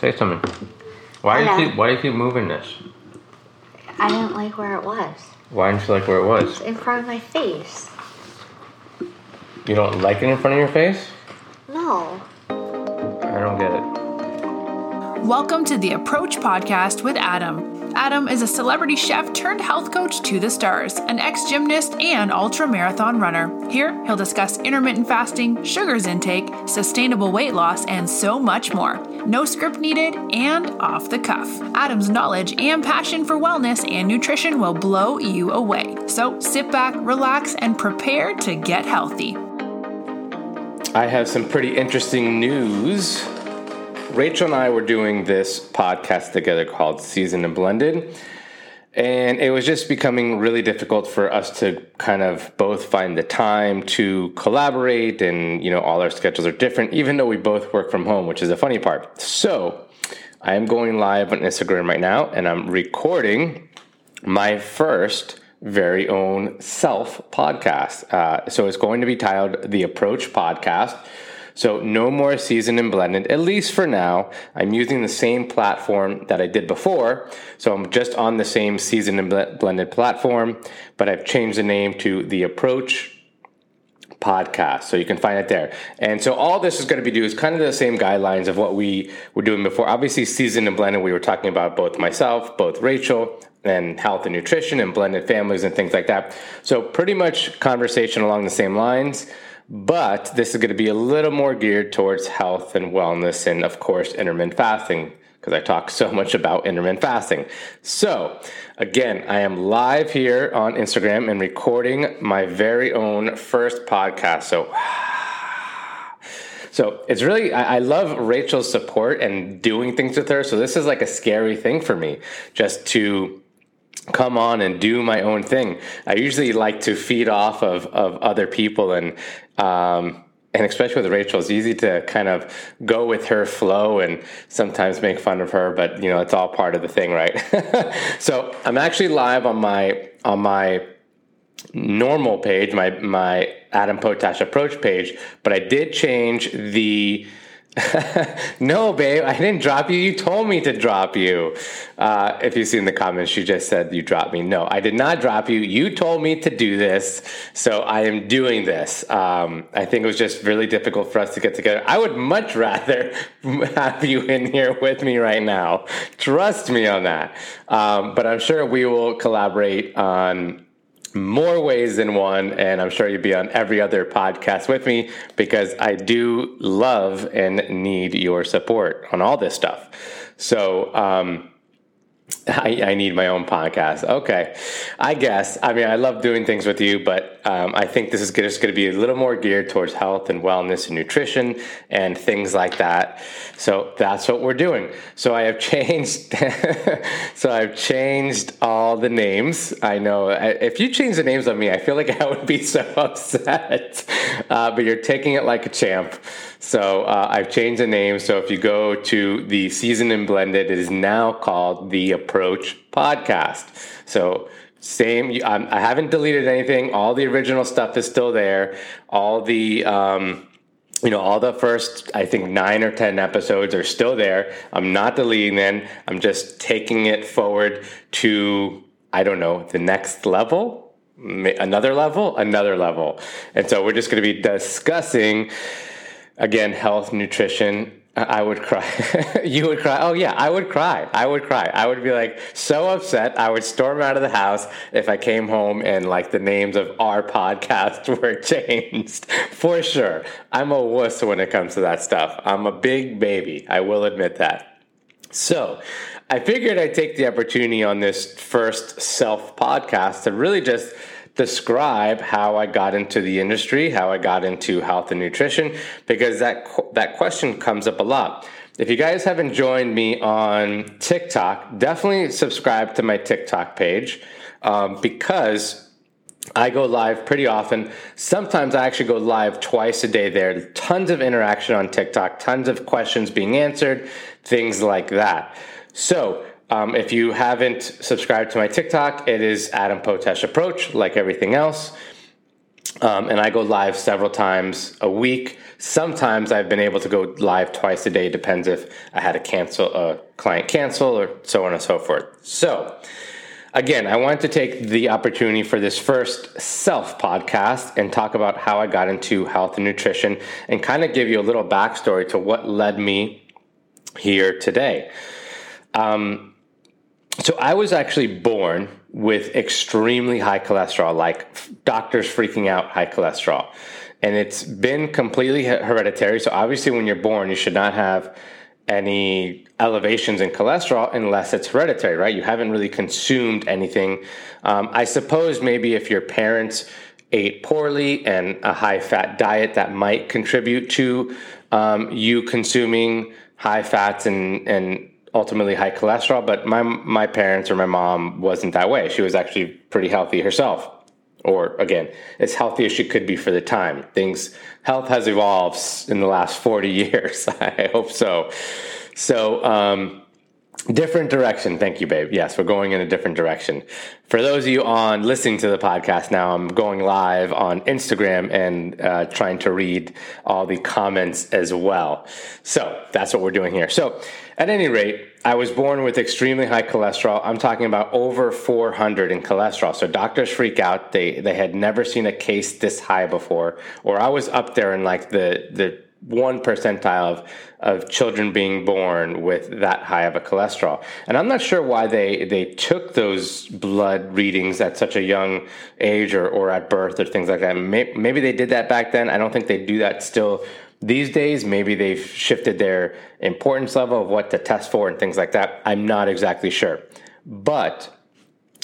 Say something. Why do you keep Why do you keep moving this? I didn't like where it was. Why didn't you like where it was? It's in front of my face. You don't like it in front of your face? No. I don't get it. Welcome to the Approach Podcast with Adam. Adam is a celebrity chef turned health coach to the stars, an ex gymnast, and ultra marathon runner. Here, he'll discuss intermittent fasting, sugars intake, sustainable weight loss, and so much more. No script needed and off the cuff. Adam's knowledge and passion for wellness and nutrition will blow you away. So sit back, relax, and prepare to get healthy. I have some pretty interesting news. Rachel and I were doing this podcast together called Seasoned and Blended. And it was just becoming really difficult for us to kind of both find the time to collaborate. And, you know, all our schedules are different, even though we both work from home, which is the funny part. So I am going live on Instagram right now and I'm recording my first very own self podcast. Uh, so it's going to be titled The Approach Podcast. So no more seasoned and blended, at least for now. I'm using the same platform that I did before. So I'm just on the same seasoned and blended platform, but I've changed the name to The Approach podcast. So you can find it there. And so all this is going to be do is kind of the same guidelines of what we were doing before. Obviously, seasoned and blended, we were talking about both myself, both Rachel, and health and nutrition and blended families and things like that. So pretty much conversation along the same lines. But this is going to be a little more geared towards health and wellness and, of course, intermittent fasting because I talk so much about intermittent fasting. So, again, I am live here on Instagram and recording my very own first podcast. So, so it's really, I, love Rachel's support and doing things with her. So, this is like a scary thing for me just to come on and do my own thing. I usually like to feed off of, of other people and, um, and especially with Rachel, it's easy to kind of go with her flow and sometimes make fun of her, but you know, it's all part of the thing, right? so I'm actually live on my, on my normal page, my, my Adam Potash approach page, but I did change the, no, babe, I didn't drop you. You told me to drop you. Uh, if you see in the comments, she just said you dropped me. No, I did not drop you. You told me to do this, so I am doing this. Um, I think it was just really difficult for us to get together. I would much rather have you in here with me right now. Trust me on that. Um, but I'm sure we will collaborate on more ways than one, and I'm sure you'd be on every other podcast with me because I do love and need your support on all this stuff. So, um, I, I need my own podcast. Okay, I guess. I mean, I love doing things with you, but um, I think this is just going to be a little more geared towards health and wellness and nutrition and things like that. So that's what we're doing. So I have changed. so I've changed all the names. I know if you change the names on me, I feel like I would be so upset. Uh, but you're taking it like a champ. So uh, I've changed the name. So if you go to the seasoned and blended, it is now called the Approach Podcast. So same. um, I haven't deleted anything. All the original stuff is still there. All the um, you know, all the first, I think, nine or 10 episodes are still there. I'm not deleting them. I'm just taking it forward to, I don't know, the next level, another level, another level. And so we're just going to be discussing, again, health, nutrition. I would cry. you would cry. Oh, yeah, I would cry. I would cry. I would be like so upset. I would storm out of the house if I came home and like the names of our podcast were changed. For sure. I'm a wuss when it comes to that stuff. I'm a big baby. I will admit that. So, I figured I'd take the opportunity on this first self podcast to really just describe how I got into the industry, how I got into health and nutrition, because that that question comes up a lot. If you guys haven't joined me on TikTok, definitely subscribe to my TikTok page um, because I go live pretty often. Sometimes I actually go live twice a day there. Tons of interaction on TikTok, tons of questions being answered, things like that. So, um, if you haven't subscribed to my TikTok, it is Adam Potash Approach, like everything else. Um, and I go live several times a week. Sometimes I've been able to go live twice a day. Depends if I had to cancel a client cancel or so on and so forth. So, again, I wanted to take the opportunity for this first self podcast and talk about how I got into health and nutrition and kind of give you a little backstory to what led me here today. Um, so I was actually born with extremely high cholesterol, like doctors freaking out high cholesterol. And it's been completely hereditary. So obviously, when you're born, you should not have any elevations in cholesterol unless it's hereditary, right? You haven't really consumed anything. Um, I suppose maybe if your parents ate poorly and a high fat diet, that might contribute to um, you consuming high fats and, and ultimately high cholesterol. But my my parents or my mom wasn't that way. She was actually pretty healthy herself, or again, as healthy as she could be for the time. Things health has evolved in the last forty years. I hope so. So. Um, Different direction. Thank you, babe. Yes, we're going in a different direction. For those of you on listening to the podcast now, I'm going live on Instagram and uh, trying to read all the comments as well. So that's what we're doing here. So, at any rate, I was born with extremely high cholesterol. I'm talking about over 400 in cholesterol. So doctors freak out. They they had never seen a case this high before, or I was up there in like the the one percentile of, of children being born with that high of a cholesterol. And I'm not sure why they, they took those blood readings at such a young age or, or at birth or things like that. Maybe they did that back then. I don't think they do that still these days. Maybe they've shifted their importance level of what to test for and things like that. I'm not exactly sure. But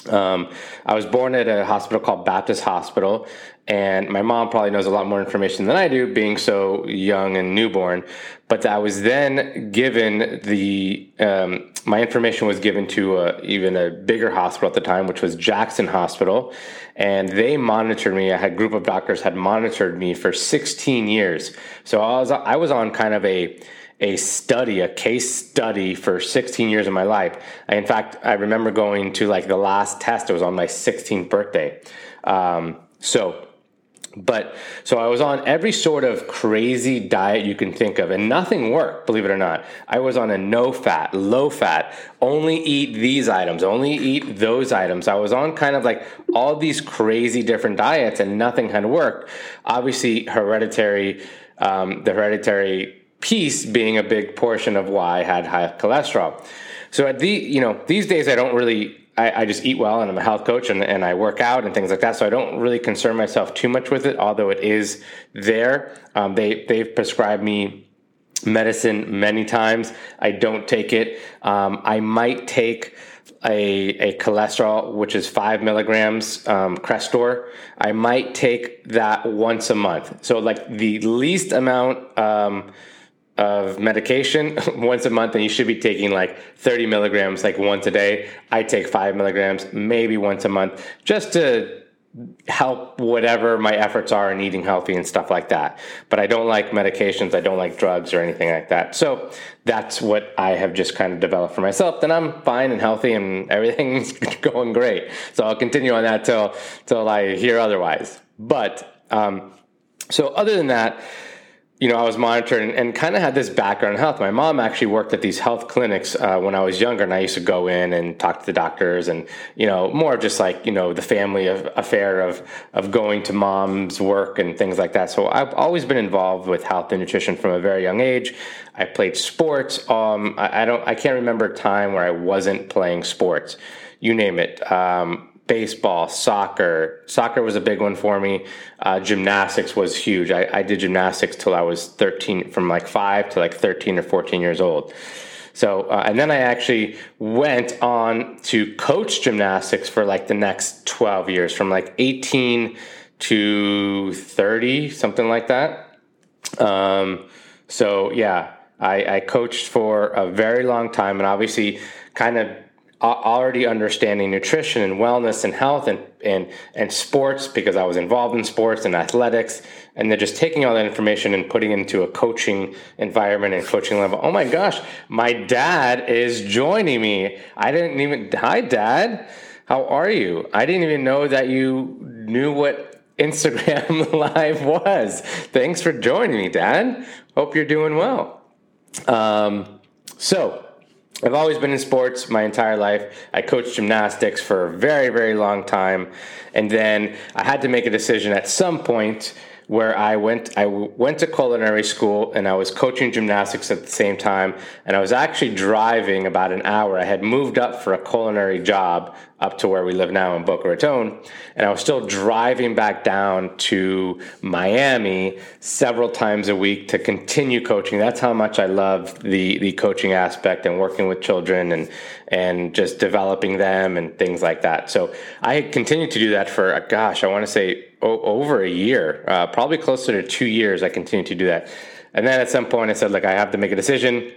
um, I was born at a hospital called Baptist Hospital, and my mom probably knows a lot more information than I do, being so young and newborn. But I was then given the um, my information was given to a, even a bigger hospital at the time, which was Jackson Hospital, and they monitored me. I had a group of doctors had monitored me for 16 years. So I was I was on kind of a a study, a case study for 16 years of my life. I, in fact, I remember going to like the last test. It was on my 16th birthday. Um, so, but so I was on every sort of crazy diet you can think of, and nothing worked, believe it or not. I was on a no fat, low fat, only eat these items, only eat those items. I was on kind of like all these crazy different diets, and nothing had worked. Obviously, hereditary, um, the hereditary piece being a big portion of why I had high cholesterol. So at the you know these days I don't really I, I, just eat well and I'm a health coach and, and I work out and things like that. So I don't really concern myself too much with it, although it is there. Um, they they've prescribed me medicine many times. I don't take it. Um, I might take a, a cholesterol, which is five milligrams um, Crestor. I might take that once a month. So like the least amount um, of medication once a month and you should be taking like 30 milligrams like once a day. I take 5 milligrams maybe once a month just to help whatever my efforts are in eating healthy and stuff like that. But i don't like medications. I don't like drugs or anything like that. So that's what i have just kind of developed for myself then i'm fine and healthy and everything's going great. So i'll continue on that till till i hear otherwise. But um, so other than that you know, I was monitored and, and kind of had this background in health. My mom actually worked at these health clinics uh, when I was younger, and I used to go in and talk to the doctors, and you know, more just like you know the family of, affair of of going to mom's work and things like that. So I've always been involved with health and nutrition from a very young age. I played sports. Um, I, I don't, I can't remember a time where I wasn't playing sports. You name it. Um, baseball, soccer. Soccer was a big one for me. Uh, gymnastics was huge. I, I, did gymnastics till I was 13, from like five to like 13 or 14 years old. So, uh, and then I actually went on to coach gymnastics for like the next 12 years, from like 18 to 30, something like that. Um, so, yeah, I, I coached for a very long time and obviously kind of already understanding nutrition and wellness and health and, and, and sports because I was involved in sports and athletics. And then just taking all that information and putting into a coaching environment and coaching level. Oh my gosh, my dad is joining me. I didn't even, hi, dad. How are you? I didn't even know that you knew what Instagram live was. Thanks for joining me, Dad. Hope you're doing well. Um, so, I've always been in sports my entire life. I coached gymnastics for a very, very long time. And then I had to make a decision at some point where I went I went to culinary school and I was coaching gymnastics at the same time and I was actually driving about an hour. I had moved up for a culinary job up to where we live now in Boca Raton and I was still driving back down to Miami several times a week to continue coaching. That's how much I love the the coaching aspect and working with children and and just developing them and things like that. So I continued to do that for uh, gosh, I want to say over a year, uh, probably closer to two years. I continued to do that, and then at some point I said, "Like I have to make a decision."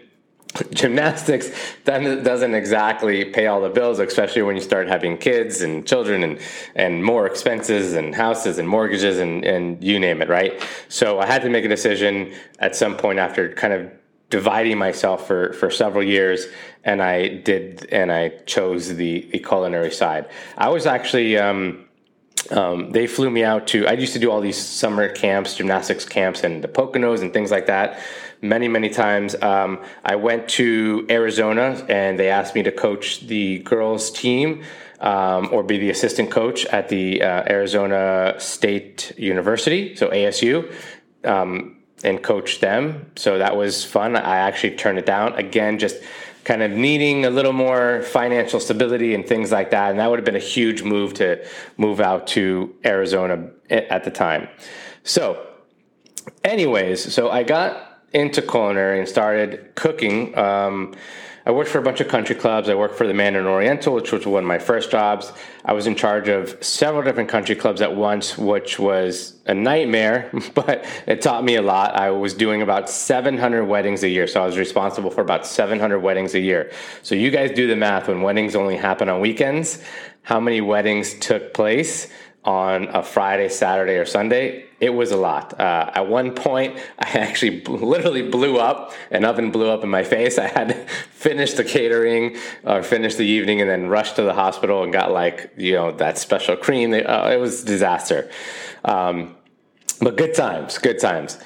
Gymnastics then doesn't exactly pay all the bills, especially when you start having kids and children and and more expenses and houses and mortgages and and you name it, right? So I had to make a decision at some point after kind of dividing myself for for several years and I did and I chose the the culinary side. I was actually um, um, they flew me out to. I used to do all these summer camps, gymnastics camps, and the Poconos and things like that. Many, many times. Um, I went to Arizona and they asked me to coach the girls' team um, or be the assistant coach at the uh, Arizona State University, so ASU, um, and coach them. So that was fun. I actually turned it down. Again, just kind of needing a little more financial stability and things like that. And that would have been a huge move to move out to Arizona at the time. So, anyways, so I got into culinary and started cooking. Um, I worked for a bunch of country clubs. I worked for the Mandarin Oriental, which was one of my first jobs. I was in charge of several different country clubs at once, which was a nightmare, but it taught me a lot. I was doing about 700 weddings a year, so I was responsible for about 700 weddings a year. So you guys do the math when weddings only happen on weekends, how many weddings took place? on a Friday, Saturday, or Sunday, it was a lot. Uh, at one point, I actually literally blew up. An oven blew up in my face. I had to finish the catering or finish the evening and then rush to the hospital and got like, you know, that special cream. Uh, it was disaster. Um, but good times, good times.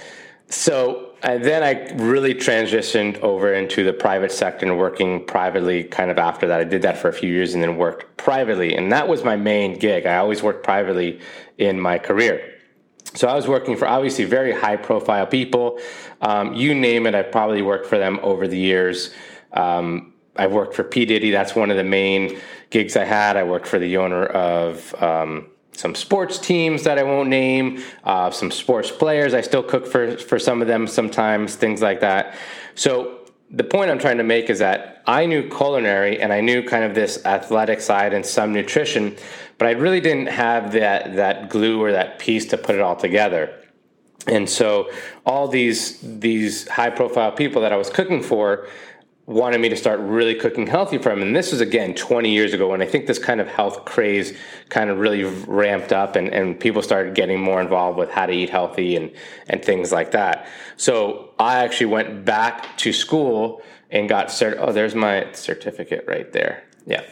So and then I really transitioned over into the private sector and working privately kind of after that. I did that for a few years and then worked privately. And that was my main gig. I always worked privately in my career. So I was working for obviously very high profile people. Um, you name it, I've probably worked for them over the years. Um, I've worked for P. Diddy. That's one of the main gigs I had. I worked for the owner of um, some sports teams that I won't name, uh, some sports players. I still cook for for some of them sometimes, things like that. So the point I'm trying to make is that I knew culinary and I knew kind of this athletic side and some nutrition, but I really didn't have that that glue or that piece to put it all together. And so all these these high profile people that I was cooking for wanted me to start really cooking healthy for him. And this was again 20 years ago when I think this kind of health craze kind of really ramped up and, and people started getting more involved with how to eat healthy and, and things like that. So I actually went back to school and got cert. Oh, there's my certificate right there. Yeah.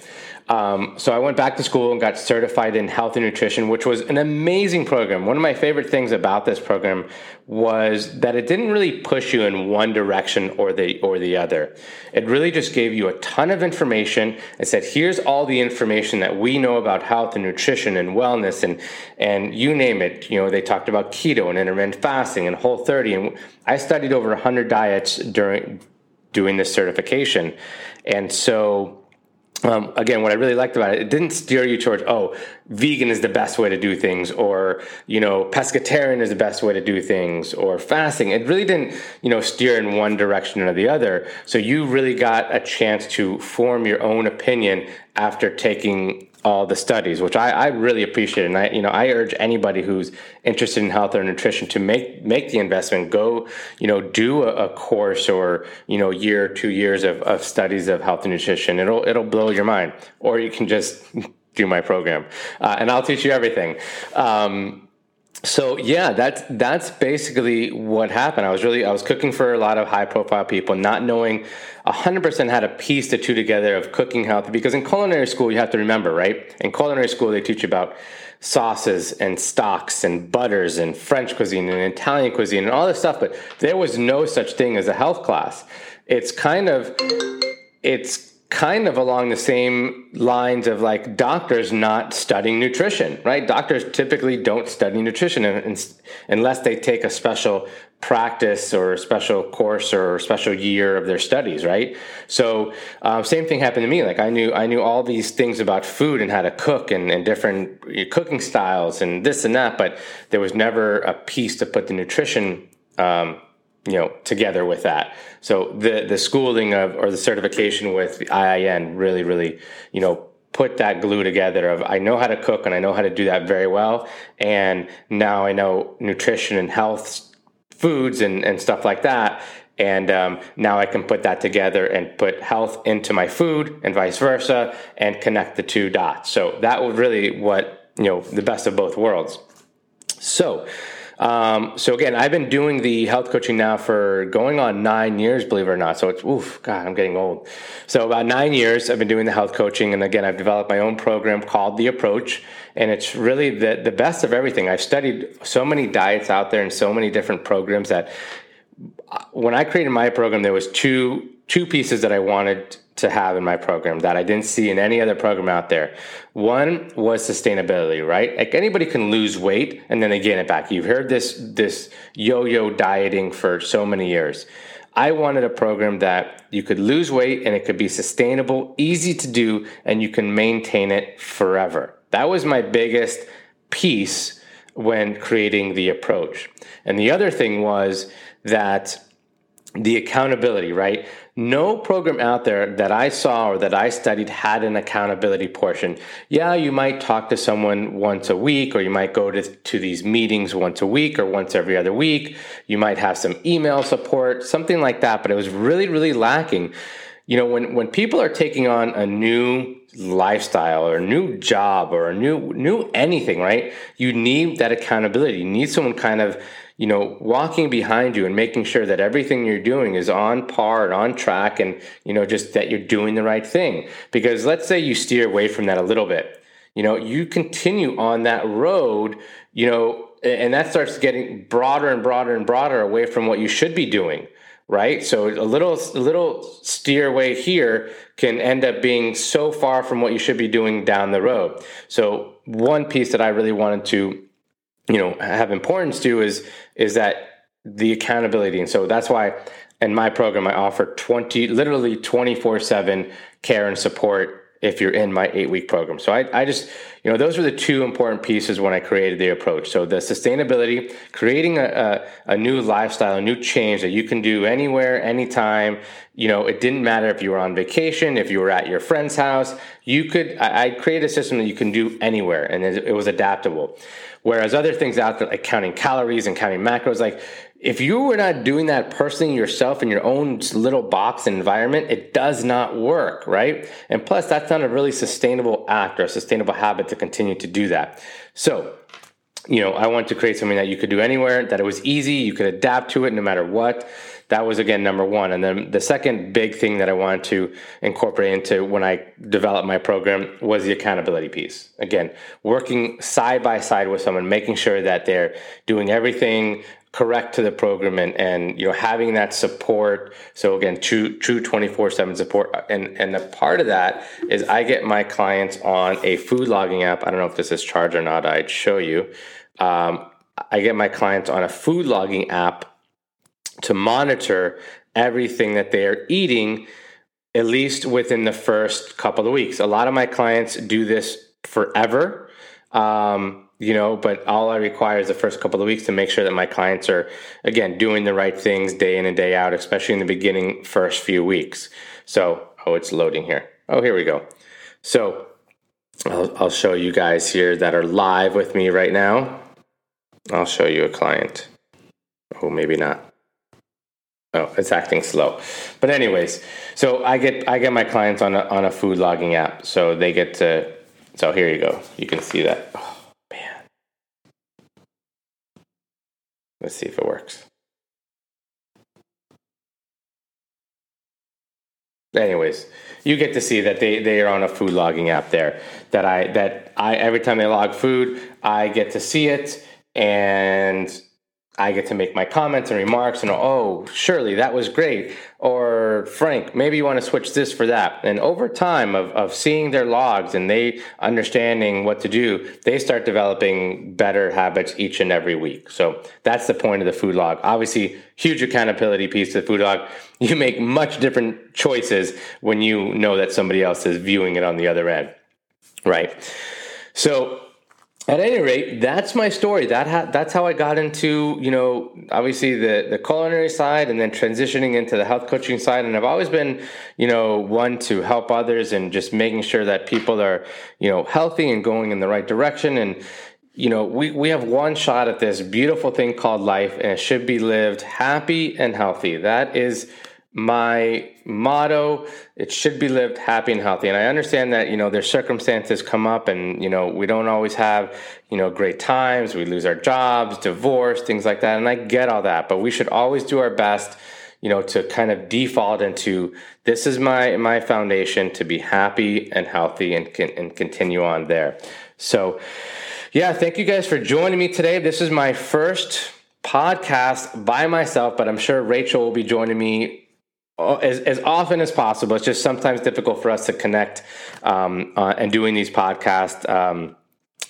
Um, so I went back to school and got certified in health and nutrition, which was an amazing program. One of my favorite things about this program was that it didn't really push you in one direction or the or the other. It really just gave you a ton of information and said, "Here's all the information that we know about health and nutrition and wellness and and you name it." You know, they talked about keto and intermittent fasting and Whole 30, and I studied over 100 diets during doing this certification, and so um, again, what I really liked about it, it didn't steer you towards, oh, vegan is the best way to do things, or, you know, pescatarian is the best way to do things, or fasting. It really didn't, you know, steer in one direction or the other. So you really got a chance to form your own opinion after taking all the studies, which I, I really appreciate. And I, you know, I urge anybody who's interested in health or nutrition to make make the investment. Go, you know, do a, a course or you know, year, two years of, of studies of health and nutrition. It'll it'll blow your mind. Or you can just do my program, uh, and I'll teach you everything. Um, so yeah, that's that's basically what happened. I was really I was cooking for a lot of high profile people, not knowing hundred percent how to piece the two together of cooking healthy. Because in culinary school, you have to remember, right? In culinary school, they teach you about sauces and stocks and butters and French cuisine and Italian cuisine and all this stuff, but there was no such thing as a health class. It's kind of it's kind of along the same lines of like doctors not studying nutrition, right? Doctors typically don't study nutrition unless they take a special practice or a special course or special year of their studies, right? So uh, same thing happened to me. Like I knew I knew all these things about food and how to cook and, and different cooking styles and this and that, but there was never a piece to put the nutrition. Um, you know together with that. So the the schooling of or the certification with the IIN really really you know put that glue together of I know how to cook and I know how to do that very well. And now I know nutrition and health foods and, and stuff like that. And um, now I can put that together and put health into my food and vice versa and connect the two dots. So that was really what you know the best of both worlds. So um, so again, I've been doing the health coaching now for going on nine years, believe it or not. So it's oof, God, I'm getting old. So about nine years, I've been doing the health coaching, and again, I've developed my own program called The Approach, and it's really the the best of everything. I've studied so many diets out there and so many different programs that uh, when I created my program, there was two two pieces that I wanted to have in my program that I didn't see in any other program out there. One was sustainability, right? Like anybody can lose weight and then they gain it back. You've heard this this yo-yo dieting for so many years. I wanted a program that you could lose weight and it could be sustainable, easy to do, and you can maintain it forever. That was my biggest piece when creating the approach. And the other thing was that the accountability, right? No program out there that I saw or that I studied had an accountability portion. Yeah, you might talk to someone once a week, or you might go to, to these meetings once a week or once every other week. You might have some email support, something like that, but it was really, really lacking. You know, when, when people are taking on a new lifestyle or a new job or a new new anything, right? You need that accountability. You need someone kind of you know, walking behind you and making sure that everything you're doing is on par and on track and, you know, just that you're doing the right thing. Because let's say you steer away from that a little bit, you know, you continue on that road, you know, and that starts getting broader and broader and broader away from what you should be doing right? So a little a little steer away here can end up being so far from what you should be doing down the road. So one piece that I really wanted to you know have importance to is is that the accountability. And so that's why in my program i offer 20 literally 24 7 care and support if you're in my eight week program. So I, I just you know those are the two important pieces when i created the approach. So the sustainability creating a, a, a new lifestyle a new change that you can do anywhere anytime. You know it didn't matter if you were on vacation if you were at your friend's house. You could i, I created a system that you can do anywhere and it, it was adaptable. Whereas other things out there, like counting calories and counting macros, like if you were not doing that personally yourself in your own little box environment, it does not work, right? And plus, that's not a really sustainable act or a sustainable habit to continue to do that. So, you know, I want to create something that you could do anywhere, that it was easy, you could adapt to it no matter what that was again number one. And then the second big thing that I wanted to incorporate into when I developed my program was the accountability piece. Again, working side by side with someone, making sure that they're doing everything correct to the program and, and you know having that support. So again true true 24-7 support. And and a part of that is i get my clients on a food logging app. I don't know if this is charged or not. I'd show you. Um, i get my clients on a food logging app to monitor everything that they are eating at least within the first couple of weeks. A lot of my clients do this forever. Um, you know, but all I require is the first couple of weeks to make sure that my clients are, again, doing the right things day in and day out, especially in the beginning, first few weeks. So, oh, it's loading here. Oh, here we go. So, I'll, I'll show you guys here that are live with me right now. I'll show you a client. Oh, maybe not. Oh, it's acting slow. But anyways, so I get I get my clients on a on a food logging app, so they get to. So here you go. You can see that. Oh man, Let's see if it works. anyways you get to see that they, they are on a food logging app there that i that i every time they log food i get to see it and I get to make my comments and remarks and oh, surely that was great. Or Frank, maybe you want to switch this for that. And over time of, of seeing their logs and they understanding what to do, they start developing better habits each and every week. So that's the point of the food log. Obviously, huge accountability piece to the food log. You make much different choices when you know that somebody else is viewing it on the other end. Right. So at any rate, that's my story. That ha- that's how I got into you know obviously the the culinary side, and then transitioning into the health coaching side. And I've always been you know one to help others and just making sure that people are you know healthy and going in the right direction. And you know we we have one shot at this beautiful thing called life, and it should be lived happy and healthy. That is my motto it should be lived happy and healthy. And i understand that you know there's circumstances come up and you know we don't always have you know great times. We lose our jobs divorce things like that. And i get all that but we should always do our best you know to kind of default into this is my my foundation to be happy and healthy and and continue on there. So yeah thank you guys for joining me today. This is my first podcast by myself but i'm sure rachel will be joining me as, as often as possible. It's just sometimes difficult for us to connect um, uh, and doing these podcasts um,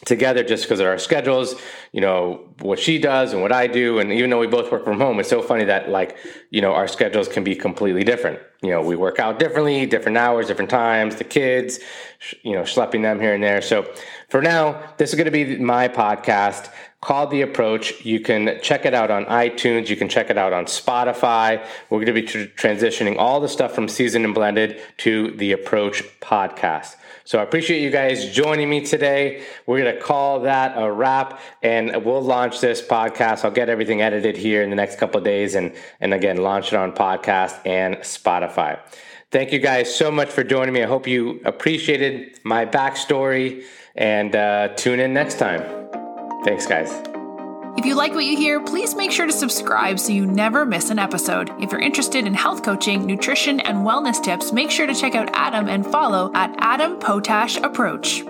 together just because of our schedules, you know, what she does and what I do. And even though we both work from home, it's so funny that like, you know, our schedules can be completely different. You know, we work out differently, different hours, different times, the kids, you know, schlepping them here and there. So for now, this is going to be my podcast called The Approach. You can check it out on iTunes. You can check it out on Spotify. We're going to be tr- transitioning all the stuff from Seasoned and Blended to The Approach podcast. So I appreciate you guys joining me today. We're going to call that a wrap and we'll launch this podcast. I'll get everything edited here in the next couple days and, and again, launch it on podcast and Spotify. Thank you guys so much for joining me. I hope you appreciated my backstory and uh, tune in next time. Thanks, guys. If you like what you hear, please make sure to subscribe so you never miss an episode. If you're interested in health coaching, nutrition, and wellness tips, make sure to check out Adam and follow at Adam Potash Approach.